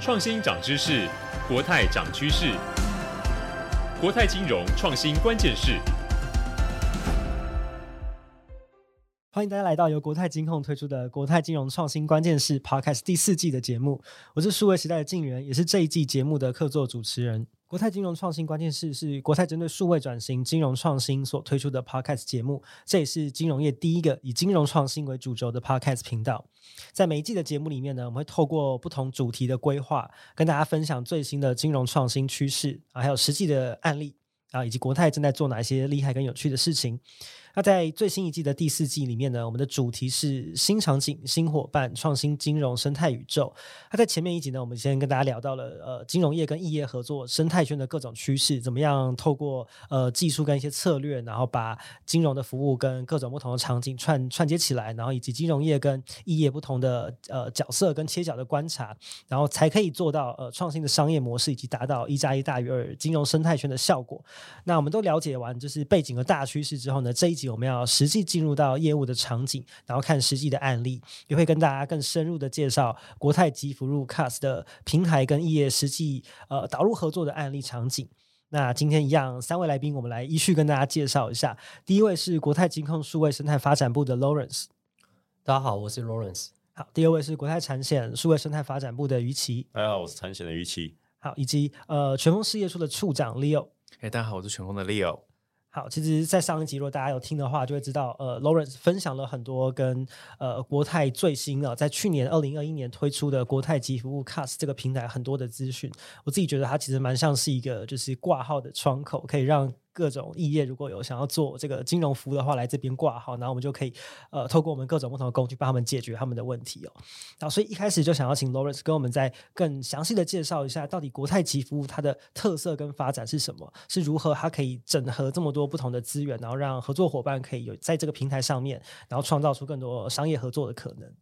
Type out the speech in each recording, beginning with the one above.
创新涨知识，国泰涨趋势。国泰金融创新关键是。欢迎大家来到由国泰金控推出的《国泰金融创新关键势》Podcast 第四季的节目。我是数位时代的敬原，也是这一季节目的客座主持人。国泰金融创新关键势是国泰针对数位转型、金融创新所推出的 Podcast 节目，这也是金融业第一个以金融创新为主轴的 Podcast 频道。在每一季的节目里面呢，我们会透过不同主题的规划，跟大家分享最新的金融创新趋势啊，还有实际的案例啊，以及国泰正在做哪一些厉害跟有趣的事情。那在最新一季的第四季里面呢，我们的主题是新场景、新伙伴、创新金融生态宇宙。那在前面一集呢，我们先跟大家聊到了呃金融业跟异业合作生态圈的各种趋势，怎么样透过呃技术跟一些策略，然后把金融的服务跟各种不同的场景串串接起来，然后以及金融业跟异业不同的呃角色跟切角的观察，然后才可以做到呃创新的商业模式以及达到一加一大于二金融生态圈的效果。那我们都了解完就是背景和大趋势之后呢，这一集。我们要实际进入到业务的场景，然后看实际的案例，也会跟大家更深入的介绍国泰吉福入 CAS 的平台跟异业实际呃导入合作的案例场景。那今天一样，三位来宾我们来依序跟大家介绍一下。第一位是国泰金控数位生态发展部的 Lawrence，大家好，我是 Lawrence。好，第二位是国泰产险数位生态发展部的于琦，大家好，我是产险的于琦。好，以及呃全峰事业处的处长 Leo，哎，大家好，我是全峰的 Leo。好，其实，在上一集如果大家有听的话，就会知道，呃，Lawrence 分享了很多跟呃国泰最新的，在去年二零二一年推出的国泰及服务 CAS 这个平台很多的资讯。我自己觉得它其实蛮像是一个就是挂号的窗口，可以让。各种异业如果有想要做这个金融服务的话，来这边挂号，然后我们就可以呃透过我们各种不同的工具帮他们解决他们的问题哦。然后所以一开始就想要请 Lawrence 跟我们再更详细的介绍一下，到底国泰即服务它的特色跟发展是什么？是如何它可以整合这么多不同的资源，然后让合作伙伴可以有在这个平台上面，然后创造出更多商业合作的可能。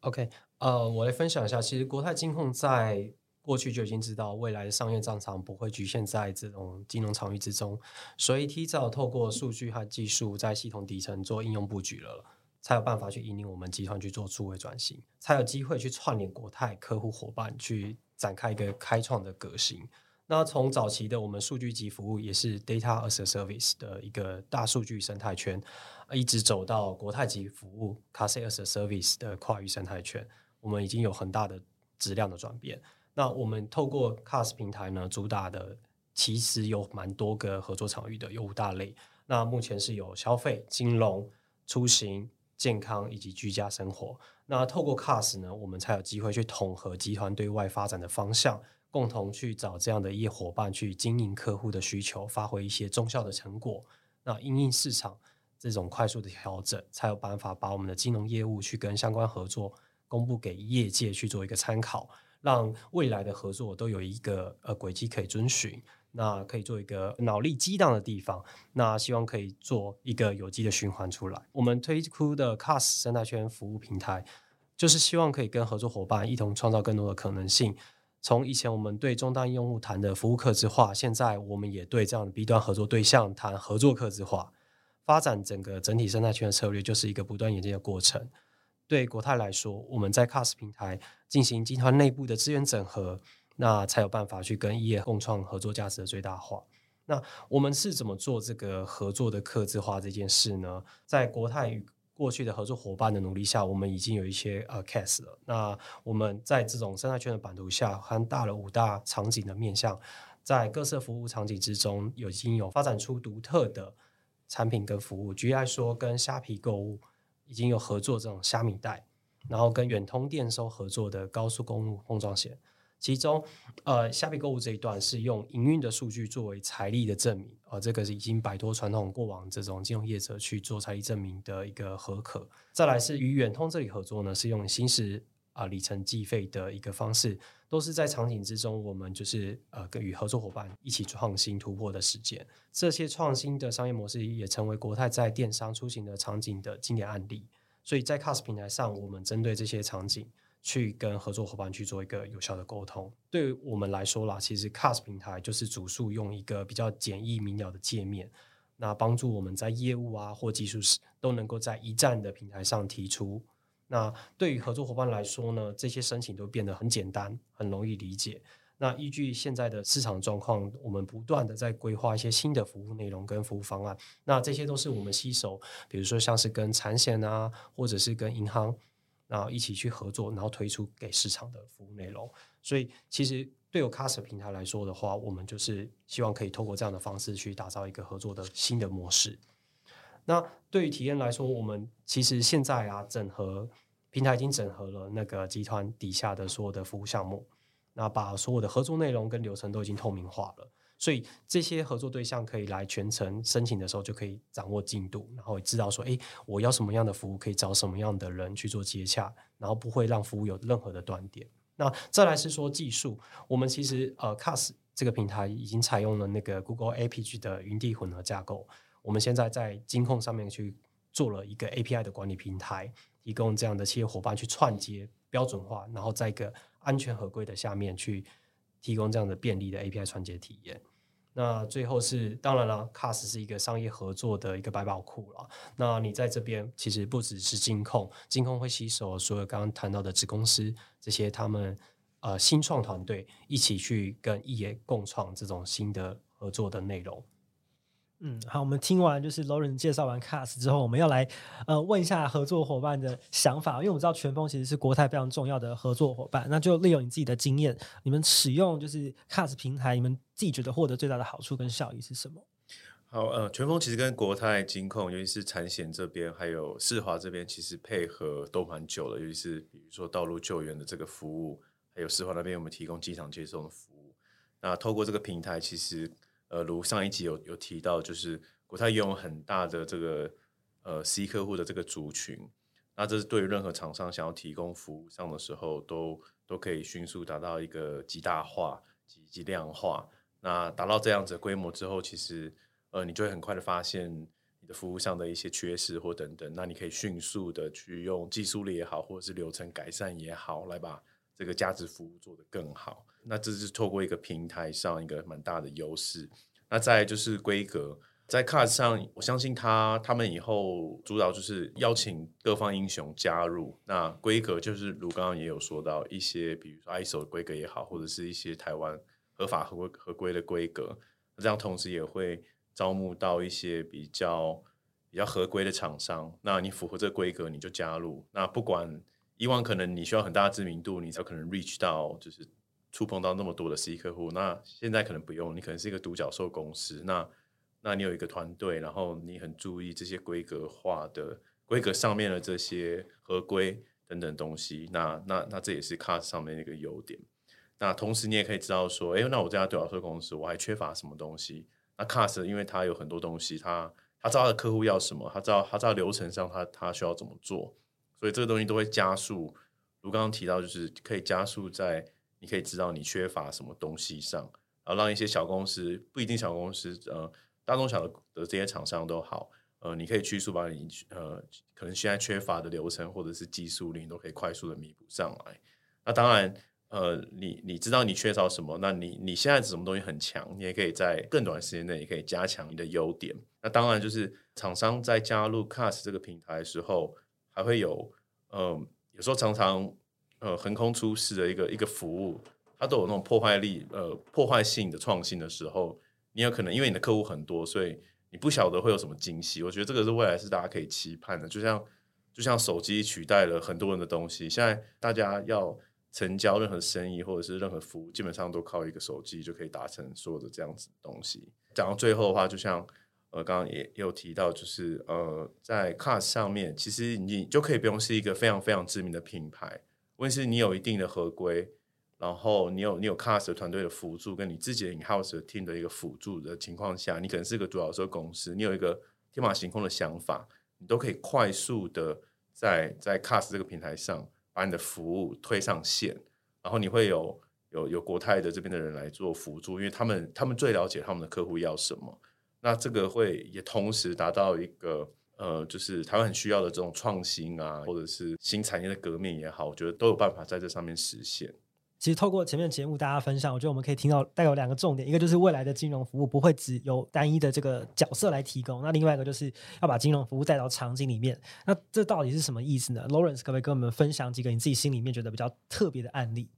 OK，呃，我来分享一下，其实国泰金控在。过去就已经知道未来的商业战场不会局限在这种金融场域之中，所以提早透过数据和技术在系统底层做应用布局了，才有办法去引领我们集团去做数位转型，才有机会去串联国泰客户伙伴去展开一个开创的革新。那从早期的我们数据级服务，也是 Data as a Service 的一个大数据生态圈，一直走到国泰级服务 CAS as a Service 的跨域生态圈，我们已经有很大的质量的转变。那我们透过 CAS 平台呢，主打的其实有蛮多个合作场域的，有五大类。那目前是有消费、金融、出行、健康以及居家生活。那透过 CAS 呢，我们才有机会去统合集团对外发展的方向，共同去找这样的业伙伴去经营客户的需求，发挥一些中效的成果。那因应市场这种快速的调整，才有办法把我们的金融业务去跟相关合作公布给业界去做一个参考。让未来的合作都有一个呃轨迹可以遵循，那可以做一个脑力激荡的地方，那希望可以做一个有机的循环出来。我们推出的 CAS 生态圈服务平台，就是希望可以跟合作伙伴一同创造更多的可能性。从以前我们对终端用户谈的服务客制化，现在我们也对这样的 B 端合作对象谈合作客制化，发展整个整体生态圈的策略，就是一个不断演进的过程。对国泰来说，我们在 CAS 平台进行集团内部的资源整合，那才有办法去跟业共创合作价值的最大化。那我们是怎么做这个合作的客制化这件事呢？在国泰与过去的合作伙伴的努力下，我们已经有一些呃 case 了。那我们在这种生态圈的版图下，涵盖了五大场景的面向，在各色服务场景之中，有已经有发展出独特的产品跟服务。举例来说，跟虾皮购物。已经有合作这种虾米袋，然后跟远通电收合作的高速公路碰撞险，其中呃虾皮购物这一段是用营运的数据作为财力的证明，呃这个是已经摆脱传统过往这种金融业者去做财力证明的一个合可。再来是与远通这里合作呢，是用新时啊里程计费的一个方式，都是在场景之中，我们就是呃跟与合作伙伴一起创新突破的实践。这些创新的商业模式也成为国泰在电商出行的场景的经典案例。所以在 CAS 平台上，我们针对这些场景去跟合作伙伴去做一个有效的沟通。对于我们来说啦，其实 CAS 平台就是主诉用一个比较简易明了的界面，那帮助我们在业务啊或技术时都能够在一站的平台上提出。那对于合作伙伴来说呢，这些申请都变得很简单，很容易理解。那依据现在的市场状况，我们不断的在规划一些新的服务内容跟服务方案。那这些都是我们携手，比如说像是跟产险啊，或者是跟银行，然后一起去合作，然后推出给市场的服务内容。所以，其实对有 CAS 平台来说的话，我们就是希望可以透过这样的方式去打造一个合作的新的模式。那对于体验来说，我们其实现在啊，整合平台已经整合了那个集团底下的所有的服务项目。那把所有的合作内容跟流程都已经透明化了，所以这些合作对象可以来全程申请的时候就可以掌握进度，然后也知道说，哎，我要什么样的服务，可以找什么样的人去做接洽，然后不会让服务有任何的断点。那再来是说技术，我们其实呃，CAS 这个平台已经采用了那个 Google APG 的云地混合架构，我们现在在金控上面去做了一个 API 的管理平台，提供这样的企业伙伴去串接标准化，然后在一个安全合规的下面去提供这样的便利的 API 串接体验。那最后是当然了，CAS 是一个商业合作的一个百宝库了。那你在这边其实不只是金控，金控会携手所有刚刚谈到的子公司这些他们呃新创团队一起去跟 EA 共创这种新的合作的内容。嗯，好，我们听完就是 Lauren 介绍完 CAS 之后，我们要来呃问一下合作伙伴的想法，因为我们知道全峰其实是国泰非常重要的合作伙伴，那就利用你自己的经验，你们使用就是 CAS 平台，你们自己觉得获得最大的好处跟效益是什么？好，呃，全峰其实跟国泰金控，尤其是产险这边，还有世华这边，其实配合都蛮久了，尤其是比如说道路救援的这个服务，还有世华那边我们提供机场接送的服务，那透过这个平台，其实。呃，如上一集有有提到，就是国泰拥有很大的这个呃 C 客户的这个族群，那这是对于任何厂商想要提供服务上的时候，都都可以迅速达到一个极大化、极极量化。那达到这样子规模之后，其实呃，你就会很快的发现你的服务上的一些缺失或等等，那你可以迅速的去用技术力也好，或者是流程改善也好，来把这个价值服务做得更好。那这是透过一个平台上一个蛮大的优势。那再就是规格，在 cars 上，我相信他他们以后主导就是邀请各方英雄加入。那规格就是如刚刚也有说到一些，比如说 ISO 规格也好，或者是一些台湾合法合规合规的规格。这样同时也会招募到一些比较比较合规的厂商。那你符合这个规格，你就加入。那不管以往可能你需要很大的知名度，你才可能 reach 到就是。触碰到那么多的 C 客户，那现在可能不用，你可能是一个独角兽公司，那那你有一个团队，然后你很注意这些规格化的规格上面的这些合规等等东西，那那那这也是 Cast 上面的一个优点。那同时你也可以知道说，哎，那我这家独角兽公司我还缺乏什么东西？那 Cast 因为它有很多东西，它它知道他的客户要什么，他知道他知道流程上他他需要怎么做，所以这个东西都会加速。如刚刚提到，就是可以加速在。你可以知道你缺乏什么东西上，然后让一些小公司不一定小公司，呃，大中小的的这些厂商都好，呃，你可以迅速把你呃可能现在缺乏的流程或者是技术力都可以快速的弥补上来。那当然，呃，你你知道你缺少什么，那你你现在什么东西很强，你也可以在更短时间内也可以加强你的优点。那当然就是厂商在加入 CAS 这个平台的时候，还会有，嗯、有时候常常。呃，横空出世的一个一个服务，它都有那种破坏力，呃，破坏性的创新的时候，你有可能因为你的客户很多，所以你不晓得会有什么惊喜。我觉得这个是未来是大家可以期盼的，就像就像手机取代了很多人的东西，现在大家要成交任何生意或者是任何服务，基本上都靠一个手机就可以达成所有的这样子的东西。讲到最后的话，就像呃，刚刚也有提到，就是呃，在 Cars 上面，其实你就可以不用是一个非常非常知名的品牌。问题是你有一定的合规，然后你有你有 Cars 团队的辅助，跟你自己的 in-house 的 team 的一个辅助的情况下，你可能是个独角兽公司，你有一个天马行空的想法，你都可以快速的在在 Cars 这个平台上把你的服务推上线，然后你会有有有国泰的这边的人来做辅助，因为他们他们最了解他们的客户要什么，那这个会也同时达到一个。呃，就是台湾很需要的这种创新啊，或者是新产业的革命也好，我觉得都有办法在这上面实现。其实透过前面节目大家分享，我觉得我们可以听到带有两个重点，一个就是未来的金融服务不会只有单一的这个角色来提供，那另外一个就是要把金融服务带到场景里面。那这到底是什么意思呢？Lawrence 可不可以跟我们分享几个你自己心里面觉得比较特别的案例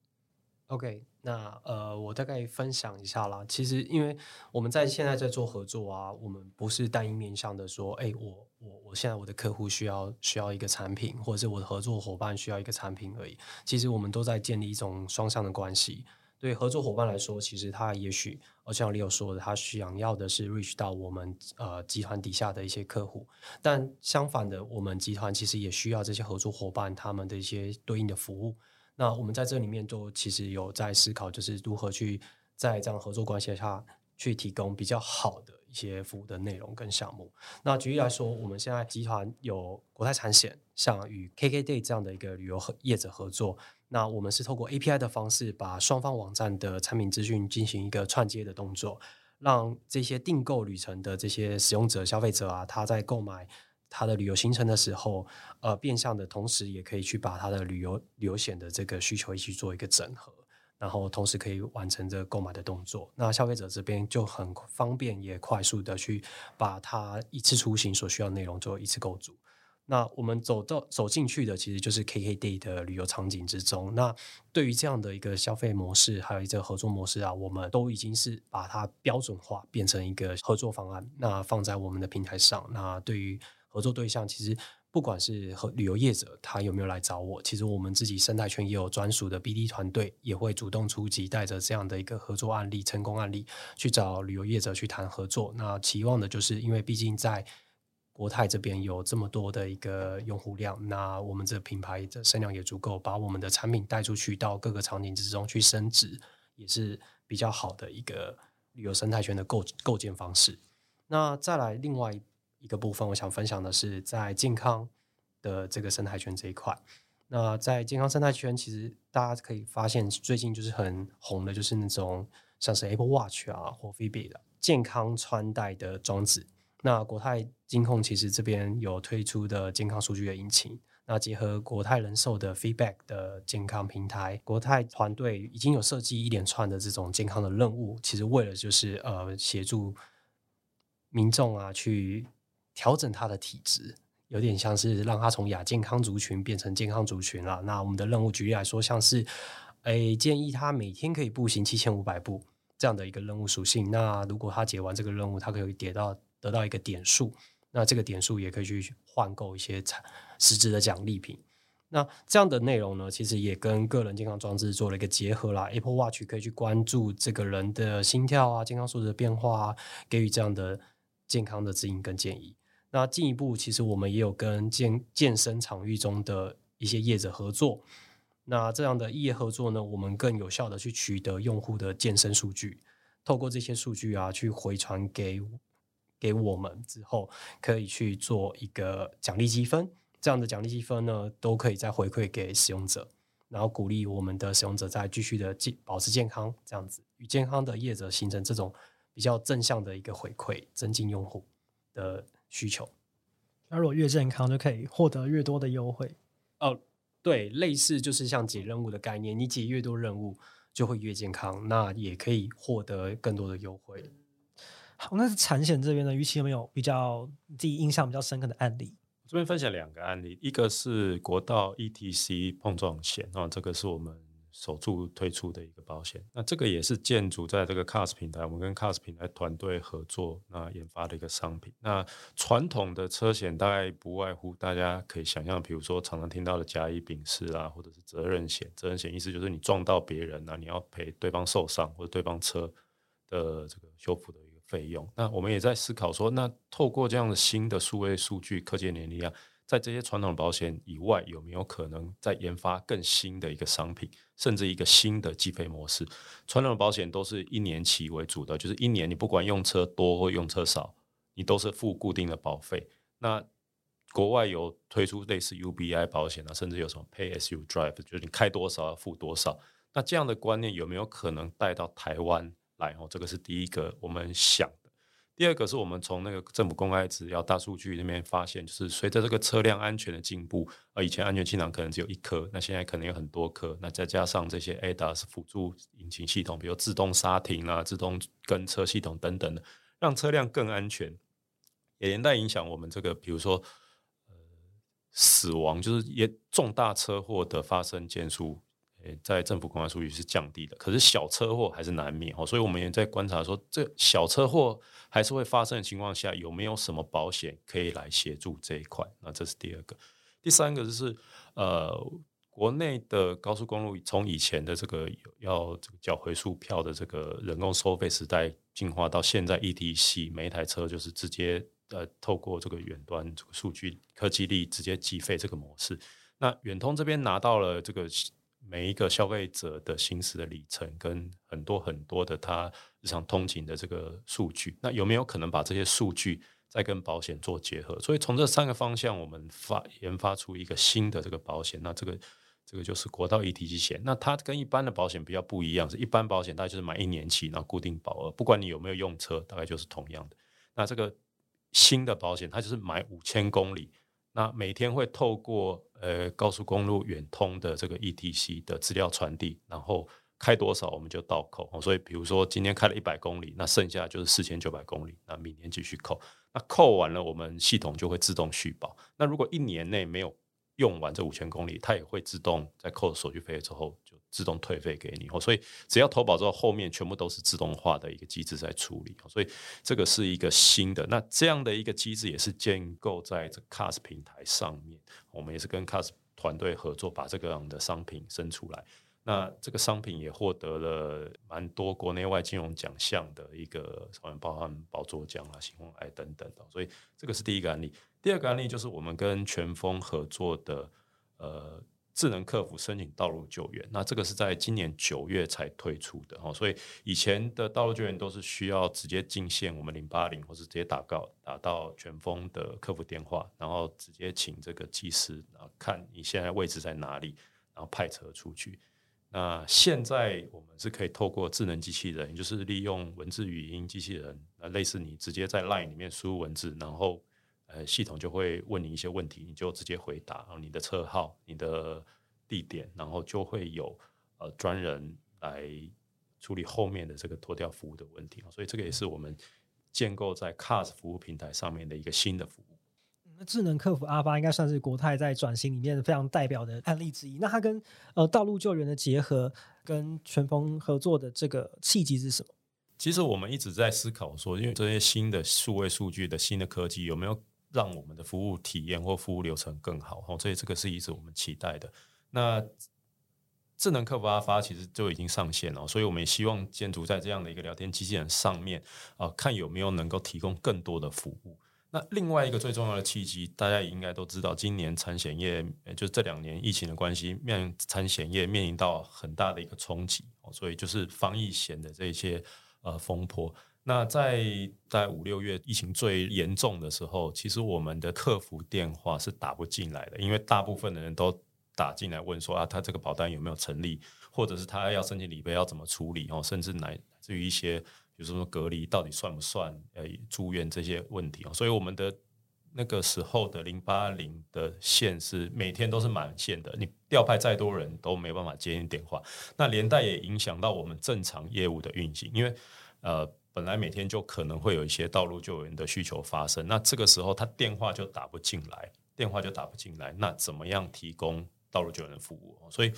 ？OK，那呃，我大概分享一下啦。其实，因为我们在现在在做合作啊，我们不是单一面向的说，哎，我我我现在我的客户需要需要一个产品，或者是我的合作伙伴需要一个产品而已。其实，我们都在建立一种双向的关系。对合作伙伴来说，其实他也许，而像 Leo 说的，他想要的是 reach 到我们呃集团底下的一些客户。但相反的，我们集团其实也需要这些合作伙伴他们的一些对应的服务。那我们在这里面都其实有在思考，就是如何去在这样合作关系下去提供比较好的一些服务的内容跟项目。那举例来说，我们现在集团有国泰产险，像与 KKday 这样的一个旅游业者合作，那我们是透过 API 的方式，把双方网站的产品资讯进行一个串接的动作，让这些订购旅程的这些使用者、消费者啊，他在购买。他的旅游行程的时候，呃，变相的同时也可以去把他的旅游旅游险的这个需求一起做一个整合，然后同时可以完成这个购买的动作。那消费者这边就很方便也快速的去把他一次出行所需要内容做一次构筑。那我们走到走进去的其实就是 KKday 的旅游场景之中。那对于这样的一个消费模式，还有一个合作模式啊，我们都已经是把它标准化，变成一个合作方案，那放在我们的平台上。那对于合作对象其实不管是和旅游业者，他有没有来找我，其实我们自己生态圈也有专属的 BD 团队，也会主动出击，带着这样的一个合作案例、成功案例去找旅游业者去谈合作。那期望的就是，因为毕竟在国泰这边有这么多的一个用户量，那我们这品牌的声量也足够，把我们的产品带出去到各个场景之中去升值，也是比较好的一个旅游生态圈的构构建方式。那再来另外。一个部分，我想分享的是在健康的这个生态圈这一块。那在健康生态圈，其实大家可以发现，最近就是很红的，就是那种像是 Apple Watch 啊或 Fitbit 的健康穿戴的装置。那国泰金控其实这边有推出的健康数据的引擎，那结合国泰人寿的 Feedback 的健康平台，国泰团队已经有设计一连串的这种健康的任务，其实为了就是呃协助民众啊去。调整他的体质，有点像是让他从亚健康族群变成健康族群了。那我们的任务举例来说，像是，诶，建议他每天可以步行七千五百步这样的一个任务属性。那如果他解完这个任务，他可以得到得到一个点数。那这个点数也可以去换购一些产实质的奖励品。那这样的内容呢，其实也跟个人健康装置做了一个结合啦。Apple Watch 可以去关注这个人的心跳啊、健康数值的变化啊，给予这样的健康的指引跟建议。那进一步，其实我们也有跟健健身场域中的一些业者合作。那这样的业合作呢，我们更有效的去取得用户的健身数据，透过这些数据啊，去回传给给我们之后，可以去做一个奖励积分。这样的奖励积分呢，都可以再回馈给使用者，然后鼓励我们的使用者再继续的健保持健康，这样子与健康的业者形成这种比较正向的一个回馈，增进用户的需求，那如果越健康就可以获得越多的优惠哦。对，类似就是像解任务的概念，你解越多任务就会越健康，那也可以获得更多的优惠。好，那是产险这边呢，于琦有没有比较自己印象比较深刻的案例？这边分享两个案例，一个是国道 ETC 碰撞险啊，这个是我们。首次推出的一个保险，那这个也是建筑在这个 CAS 平台，我们跟 CAS 平台团队合作，那研发的一个商品。那传统的车险大概不外乎大家可以想象，比如说常常听到的甲乙丙式啊，或者是责任险。责任险意思就是你撞到别人啊，你要赔对方受伤或者对方车的这个修复的一个费用。那我们也在思考说，那透过这样的新的数位数据、科技能力啊。在这些传统保险以外，有没有可能再研发更新的一个商品，甚至一个新的计费模式？传统的保险都是一年期为主的，就是一年你不管用车多或用车少，你都是付固定的保费。那国外有推出类似 UBI 保险啊，甚至有什么 Pay as you drive，就是你开多少要付多少。那这样的观念有没有可能带到台湾来？哦，这个是第一个我们想。第二个是我们从那个政府公开资料大数据那边发现，就是随着这个车辆安全的进步，呃，以前安全气囊可能只有一颗，那现在可能有很多颗，那再加上这些 ADAS 辅助引擎系统，比如自动刹停啊、自动跟车系统等等的，让车辆更安全，也连带影响我们这个，比如说呃死亡，就是也重大车祸的发生件数。在政府公开数据是降低的，可是小车祸还是难免哦，所以我们也在观察说，这小车祸还是会发生的情况下，有没有什么保险可以来协助这一块？那这是第二个，第三个就是呃，国内的高速公路从以前的这个要这个缴回数票的这个人工收费时代，进化到现在 ETC，每一台车就是直接呃透过这个远端这个数据科技力直接计费这个模式。那远通这边拿到了这个。每一个消费者的行驶的里程跟很多很多的他日常通勤的这个数据，那有没有可能把这些数据再跟保险做结合？所以从这三个方向，我们发研发出一个新的这个保险。那这个这个就是国道 ETC 险。那它跟一般的保险比较不一样，是一般保险大概就是买一年期，然后固定保额，不管你有没有用车，大概就是同样的。那这个新的保险，它就是买五千公里。那每天会透过呃高速公路远通的这个 ETC 的资料传递，然后开多少我们就倒扣。所以比如说今天开了一百公里，那剩下就是四千九百公里，那明年继续扣。那扣完了，我们系统就会自动续保。那如果一年内没有用完这五千公里，它也会自动在扣手续费之后自动退费给你哦。所以只要投保之后，后面全部都是自动化的一个机制在处理。所以这个是一个新的。那这样的一个机制也是建构在这 CARS 平台上面。我们也是跟 CARS 团队合作，把这个样的商品生出来。那这个商品也获得了蛮多国内外金融奖项的一个，包含宝座奖啊、新红爱等等的。所以这个是第一个案例。第二个案例就是我们跟全峰合作的，呃，智能客服申请道路救援。那这个是在今年九月才推出的哦，所以以前的道路救援都是需要直接进线，我们零八零或是直接打告打到全峰的客服电话，然后直接请这个技师啊看你现在位置在哪里，然后派车出去。那现在我们是可以透过智能机器人，就是利用文字语音机器人，那类似你直接在 LINE 里面输入文字，然后。呃，系统就会问你一些问题，你就直接回答，然后你的车号、你的地点，然后就会有呃专人来处理后面的这个脱掉服务的问题。所以这个也是我们建构在 CARS 服务平台上面的一个新的服务。那智能客服阿巴应该算是国泰在转型里面非常代表的案例之一。那它跟呃道路救援的结合，跟全峰合作的这个契机是什么？其实我们一直在思考说，因为这些新的数位数据的新的科技有没有让我们的服务体验或服务流程更好，所以这个是一直我们期待的。那智能客服阿发其实就已经上线了，所以我们也希望建筑在这样的一个聊天机器人上面啊、看有没有能够提供更多的服务。那另外一个最重要的契机，大家也应该都知道，今年产险业就是这两年疫情的关系，面产险业面临到很大的一个冲击，所以就是防疫险的这些呃风波。那在在五六月疫情最严重的时候，其实我们的客服电话是打不进来的，因为大部分的人都打进来问说啊，他这个保单有没有成立，或者是他要申请理赔要怎么处理哦，甚至乃至于一些，比如说隔离到底算不算呃住院这些问题哦，所以我们的那个时候的零八零的线是每天都是满线的，你调派再多人都没办法接你电话，那连带也影响到我们正常业务的运行，因为呃。本来每天就可能会有一些道路救援的需求发生，那这个时候他电话就打不进来，电话就打不进来，那怎么样提供道路救援的服务？所以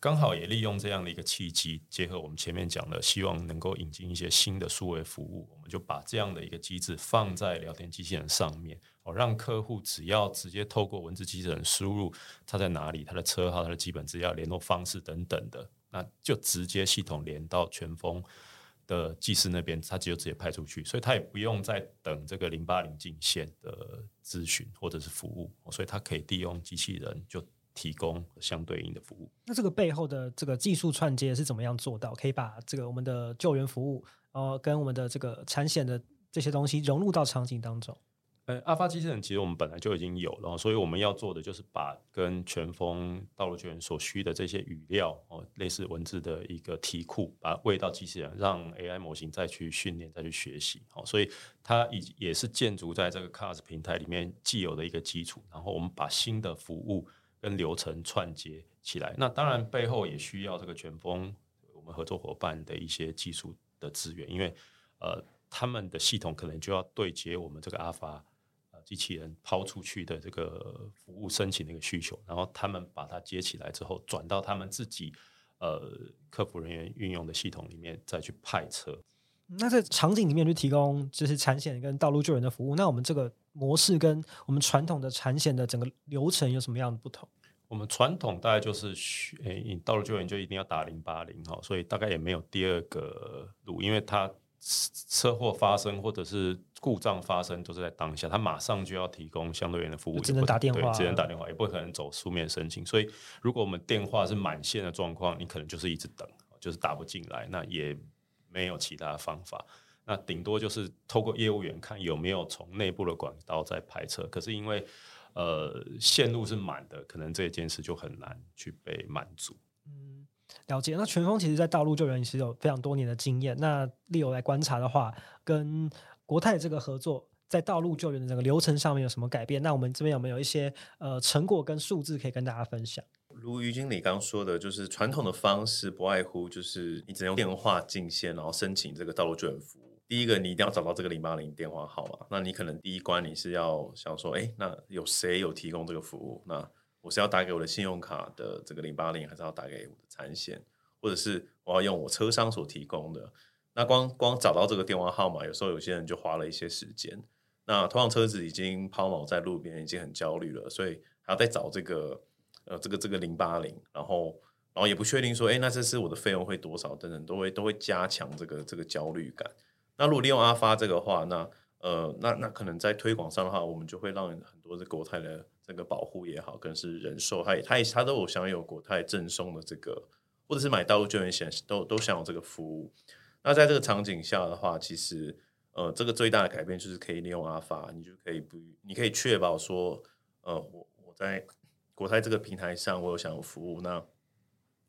刚好也利用这样的一个契机，结合我们前面讲的，希望能够引进一些新的数位服务，我们就把这样的一个机制放在聊天机器人上面，哦，让客户只要直接透过文字机器人输入他在哪里，他的车号、他的基本资料、联络方式等等的，那就直接系统连到全峰。的技师那边，他就直接派出去，所以他也不用再等这个零八零进线的咨询或者是服务，所以他可以利用机器人就提供相对应的服务。那这个背后的这个技术串接是怎么样做到？可以把这个我们的救援服务，呃，跟我们的这个产险的这些东西融入到场景当中？呃，阿发机器人其实我们本来就已经有了，所以我们要做的就是把跟全峰道路救援所需的这些语料哦，类似文字的一个题库，把它喂到机器人，让 AI 模型再去训练、再去学习。哦，所以它也也是建筑在这个 Cars 平台里面既有的一个基础，然后我们把新的服务跟流程串接起来。那当然背后也需要这个全峰我们合作伙伴的一些技术的资源，因为呃，他们的系统可能就要对接我们这个阿发。机器人抛出去的这个服务申请的一个需求，然后他们把它接起来之后，转到他们自己呃客服人员运用的系统里面再去派车。那在场景里面去提供就是产险跟道路救援的服务，那我们这个模式跟我们传统的产险的整个流程有什么样的不同？我们传统大概就是诶，你道路救援就一定要打零八零哈，所以大概也没有第二个路，因为它。车祸发生或者是故障发生，都是在当下，他马上就要提供相对应的服务，只能打电话，只能打电话，也不可能走书面申请。所以，如果我们电话是满线的状况，你可能就是一直等，就是打不进来，那也没有其他方法。那顶多就是透过业务员看有没有从内部的管道在派车。可是因为呃线路是满的，可能这件事就很难去被满足。了解，那全峰其实，在道路救援其实有非常多年的经验。那 Leo 来观察的话，跟国泰这个合作，在道路救援的整个流程上面有什么改变？那我们这边有没有一些呃成果跟数字可以跟大家分享？如于经理刚说的，就是传统的方式不外乎就是你只能用电话进线，然后申请这个道路救援服务。第一个，你一定要找到这个零八零电话号码。那你可能第一关你是要想说，哎，那有谁有提供这个服务？那我是要打给我的信用卡的这个零八零，还是要打给我的产险，或者是我要用我车商所提供的？那光光找到这个电话号码，有时候有些人就花了一些时间。那同样车子已经抛锚在路边，已经很焦虑了，所以还要再找这个呃这个这个零八零，然后然后也不确定说，哎，那这次我的费用会多少？等等，都会都会加强这个这个焦虑感。那如果利用阿发这个话，那呃那那可能在推广上的话，我们就会让很多的国泰的。这个保护也好，更是人寿，他也他也他都有享有国泰赠送的这个，或者是买道路救援险都都享有这个服务。那在这个场景下的话，其实呃，这个最大的改变就是可以利用阿法，你就可以不，你可以确保说，呃，我我在国泰这个平台上，我有享有服务。那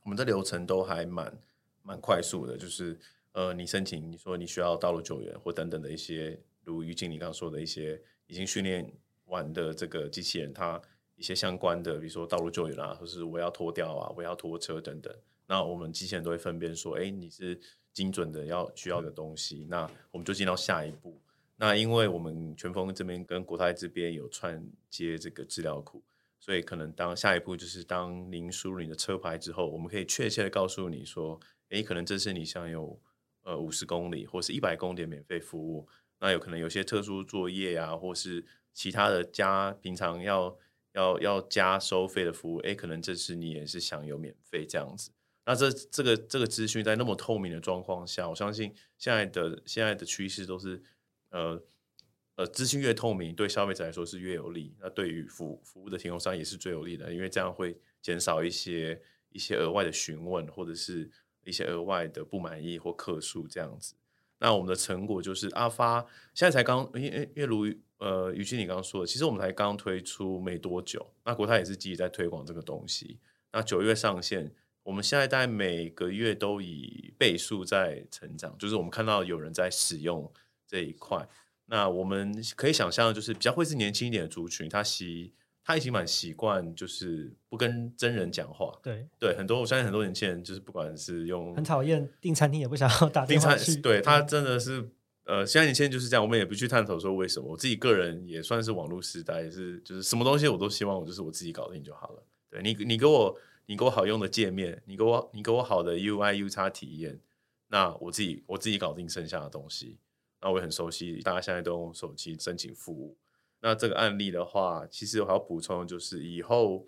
我们的流程都还蛮蛮快速的，就是呃，你申请，你说你需要道路救援或等等的一些，如于经理刚刚说的一些已经训练。玩的这个机器人，它一些相关的，比如说道路救援啊，或是我要拖吊啊，我要拖车等等，那我们机器人都会分辨说，哎，你是精准的要需要的东西，那我们就进到下一步。那因为我们全峰这边跟国泰这边有串接这个资料库，所以可能当下一步就是当您输入你的车牌之后，我们可以确切的告诉你说，哎，可能这是你享有呃五十公里或是一百公里的免费服务，那有可能有些特殊作业啊，或是其他的加平常要要要加收费的服务，诶，可能这次你也是享有免费这样子。那这这个这个资讯在那么透明的状况下，我相信现在的现在的趋势都是，呃呃，资讯越透明，对消费者来说是越有利。那对于服服务的提供商也是最有利的，因为这样会减少一些一些额外的询问，或者是一些额外的不满意或客诉这样子。那我们的成果就是阿发现在才刚，因为因为如呃，于经你刚刚说的，其实我们才刚推出没多久，那国泰也是积极在推广这个东西。那九月上线，我们现在大概每个月都以倍数在成长，就是我们看到有人在使用这一块。那我们可以想象，就是比较会是年轻一点的族群，他习他已经蛮习惯，就是不跟真人讲话。对对，很多我相信很多年轻人就是不管是用很讨厌订餐厅，也不想要打电话去。对，他真的是。呃，现在年轻人就是这样，我们也不去探讨说为什么。我自己个人也算是网络时代，也是就是什么东西我都希望我就是我自己搞定就好了。对你，你给我你给我好用的界面，你给我你给我好的 UI UX 体验，那我自己我自己搞定剩下的东西。那我也很熟悉，大家现在都用手机申请服务。那这个案例的话，其实我还要补充就是以后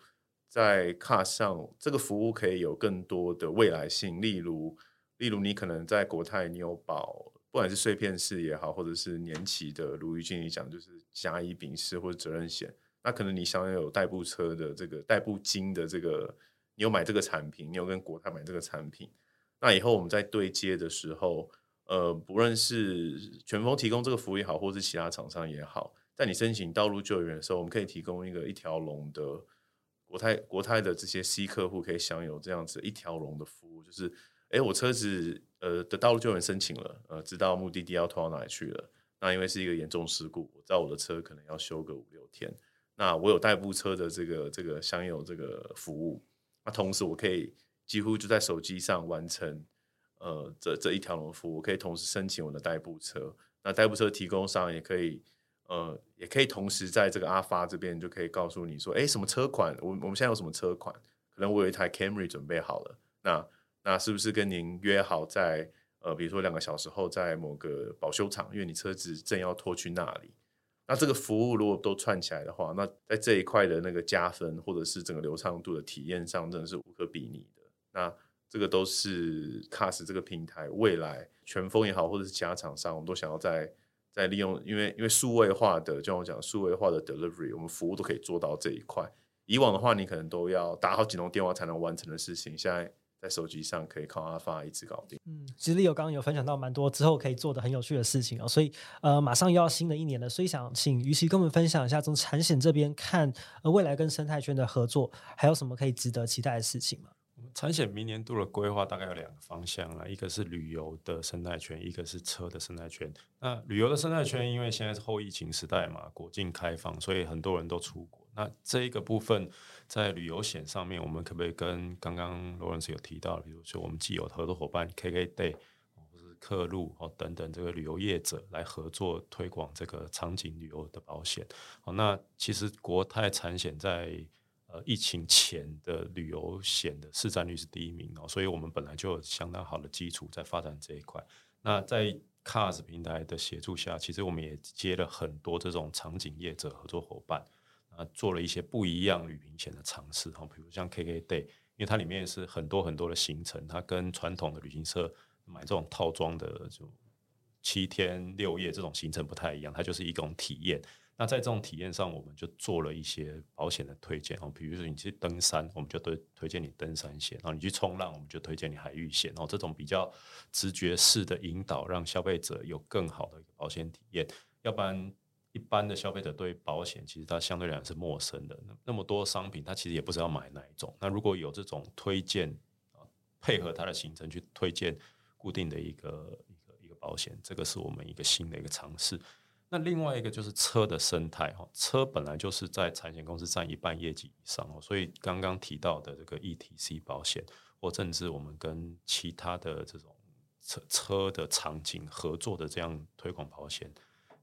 在 CaaS 上这个服务可以有更多的未来性，例如例如你可能在国泰你有保。不管是碎片式也好，或者是年期的，如于经理讲，就是甲乙丙式或者责任险，那可能你想有代步车的这个代步金的这个，你有买这个产品，你有跟国泰买这个产品，那以后我们在对接的时候，呃，不论是全峰提供这个服务也好，或是其他厂商也好，在你申请道路救援的时候，我们可以提供一个一条龙的国泰国泰的这些 C 客户可以享有这样子一条龙的服务，就是，哎，我车子呃的道路救援申请了，呃，知道目的地要拖到哪里去了。那因为是一个严重事故，我知道我的车可能要修个五六天，那我有代步车的这个这个享有这个服务，那同时我可以几乎就在手机上完成呃这这一条龙服务，我可以同时申请我的代步车，那代步车提供商也可以。呃，也可以同时在这个阿发这边就可以告诉你说，哎，什么车款？我我们现在有什么车款？可能我有一台 Camry 准备好了，那那是不是跟您约好在呃，比如说两个小时后在某个保修厂，因为你车子正要拖去那里。那这个服务如果都串起来的话，那在这一块的那个加分或者是整个流畅度的体验上，真的是无可比拟的。那这个都是 Cars 这个平台未来全峰也好，或者是其他厂商，我们都想要在。在利用，因为因为数位化的，就像我讲数位化的 delivery，我们服务都可以做到这一块。以往的话，你可能都要打好几通电话才能完成的事情，现在在手机上可以靠阿发一次搞定。嗯，其实 Leo 刚刚有分享到蛮多之后可以做的很有趣的事情哦，所以呃，马上又要新的一年了，所以想请于琦跟我们分享一下，从产险这边看呃未来跟生态圈的合作，还有什么可以值得期待的事情吗？产险明年度的规划大概有两个方向啦，一个是旅游的生态圈，一个是车的生态圈。那旅游的生态圈，因为现在是后疫情时代嘛，国境开放，所以很多人都出国。那这一个部分在旅游险上面，我们可不可以跟刚刚 Lawrence 有提到，比如说我们既有合作伙伴 KKday 或是客路哦等等这个旅游业者来合作推广这个场景旅游的保险？好，那其实国泰产险在呃，疫情前的旅游险的市占率是第一名哦，所以我们本来就有相当好的基础在发展这一块。那在 Cars 平台的协助下，其实我们也接了很多这种场景业者合作伙伴，啊，做了一些不一样旅行险的尝试哈，比如像 KKday，因为它里面是很多很多的行程，它跟传统的旅行社买这种套装的就七天六夜这种行程不太一样，它就是一种体验。那在这种体验上，我们就做了一些保险的推荐哦，比如说你去登山，我们就推推荐你登山险；然后你去冲浪，我们就推荐你海域险。哦，这种比较直觉式的引导，让消费者有更好的一个保险体验。要不然，一般的消费者对保险其实它相对来讲是陌生的。那么多商品，他其实也不知道买哪一种。那如果有这种推荐啊，配合他的行程去推荐固定的一个一个一个保险，这个是我们一个新的一个尝试。那另外一个就是车的生态哈，车本来就是在产险公司占一半业绩以上哦，所以刚刚提到的这个 ETC 保险，或甚至我们跟其他的这种车车的场景合作的这样推广保险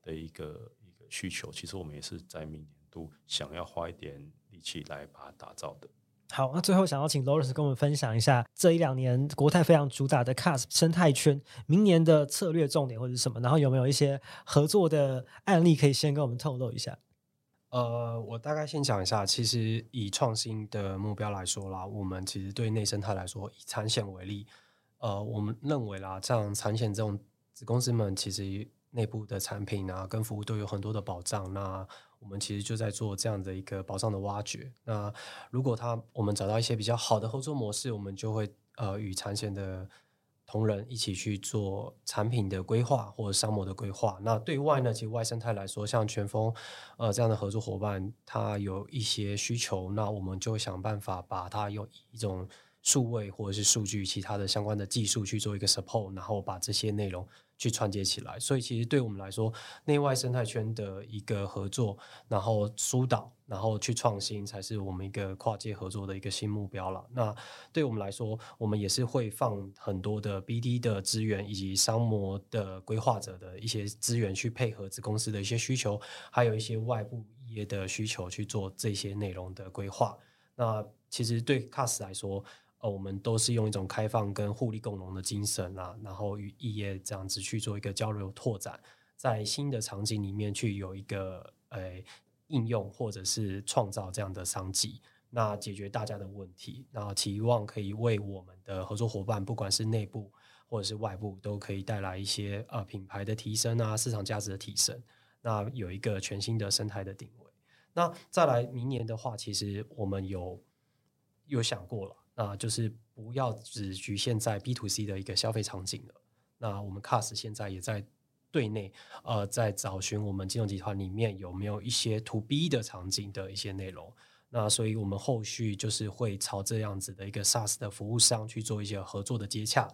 的一个一个需求，其实我们也是在明年度想要花一点力气来把它打造的。好，那最后想要请 Lawrence 跟我们分享一下这一两年国泰非常主打的 Cars 生态圈，明年的策略重点或者是什么？然后有没有一些合作的案例可以先跟我们透露一下？呃，我大概先讲一下，其实以创新的目标来说啦，我们其实对内生态来说，以产险为例，呃，我们认为啦，像产险这种子公司们，其实内部的产品啊跟服务都有很多的保障，那。我们其实就在做这样的一个保障的挖掘。那如果他我们找到一些比较好的合作模式，我们就会呃与产险的同仁一起去做产品的规划或者商模的规划。那对外呢，其实外生态来说，像全峰呃这样的合作伙伴，他有一些需求，那我们就想办法把它用一种数位或者是数据其他的相关的技术去做一个 support，然后把这些内容。去串接起来，所以其实对我们来说，内外生态圈的一个合作，然后疏导，然后去创新，才是我们一个跨界合作的一个新目标了。那对我们来说，我们也是会放很多的 BD 的资源，以及商模的规划者的一些资源，去配合子公司的一些需求，还有一些外部业的需求去做这些内容的规划。那其实对 Cars 来说，呃，我们都是用一种开放跟互利共荣的精神啊，然后与异业这样子去做一个交流拓展，在新的场景里面去有一个呃应用或者是创造这样的商机，那解决大家的问题，那期望可以为我们的合作伙伴，不管是内部或者是外部，都可以带来一些呃品牌的提升啊，市场价值的提升，那有一个全新的生态的定位。那再来明年的话，其实我们有有想过了。啊，就是不要只局限在 B to C 的一个消费场景了。那我们 CAS 现在也在对内，呃，在找寻我们金融集团里面有没有一些 To B 的场景的一些内容。那所以我们后续就是会朝这样子的一个 SaaS 的服务商去做一些合作的接洽。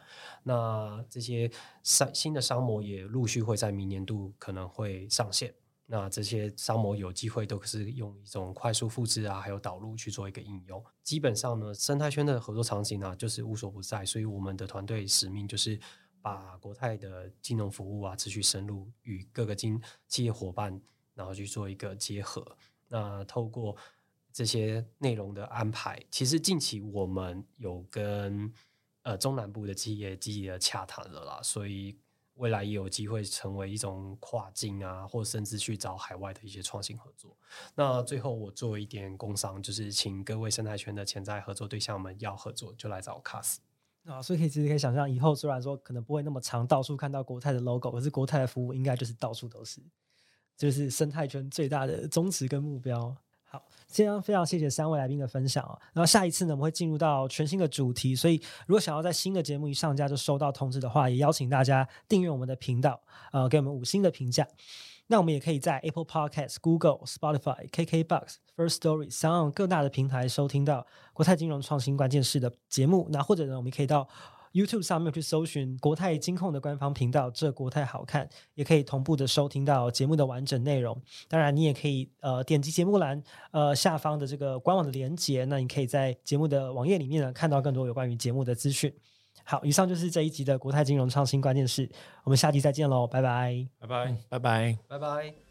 那这些商新的商模也陆续会在明年度可能会上线。那这些商模有机会都是用一种快速复制啊，还有导入去做一个应用。基本上呢，生态圈的合作场景呢，就是无所不在。所以我们的团队使命就是把国泰的金融服务啊，持续深入与各个金企业伙伴，然后去做一个结合。那透过这些内容的安排，其实近期我们有跟呃中南部的企业积极的洽谈了啦，所以未来也有机会成为一种跨境啊，或甚至去找海外的一些创新合作。那最后我做一点工商，就是请各位生态圈的潜在合作对象们要合作，就来找 CAS 啊。所以可以其实可以想象，以后虽然说可能不会那么常到处看到国泰的 logo，可是国泰的服务应该就是到处都是，就是生态圈最大的宗旨跟目标。好，今天非常谢谢三位来宾的分享哦。然后下一次呢，我们会进入到全新的主题，所以如果想要在新的节目一上架就收到通知的话，也邀请大家订阅我们的频道，呃，给我们五星的评价。那我们也可以在 Apple Podcast、Google、Spotify、KKBox、First Story 三各大的平台收听到国泰金融创新关键势的节目。那或者呢，我们可以到 YouTube 上面去搜寻国泰金控的官方频道，这国泰好看，也可以同步的收听到节目的完整内容。当然，你也可以呃点击节目栏呃下方的这个官网的连接，那你可以在节目的网页里面呢看到更多有关于节目的资讯。好，以上就是这一集的国泰金融创新关键是，我们下集再见喽，拜拜，拜拜，拜拜，拜拜。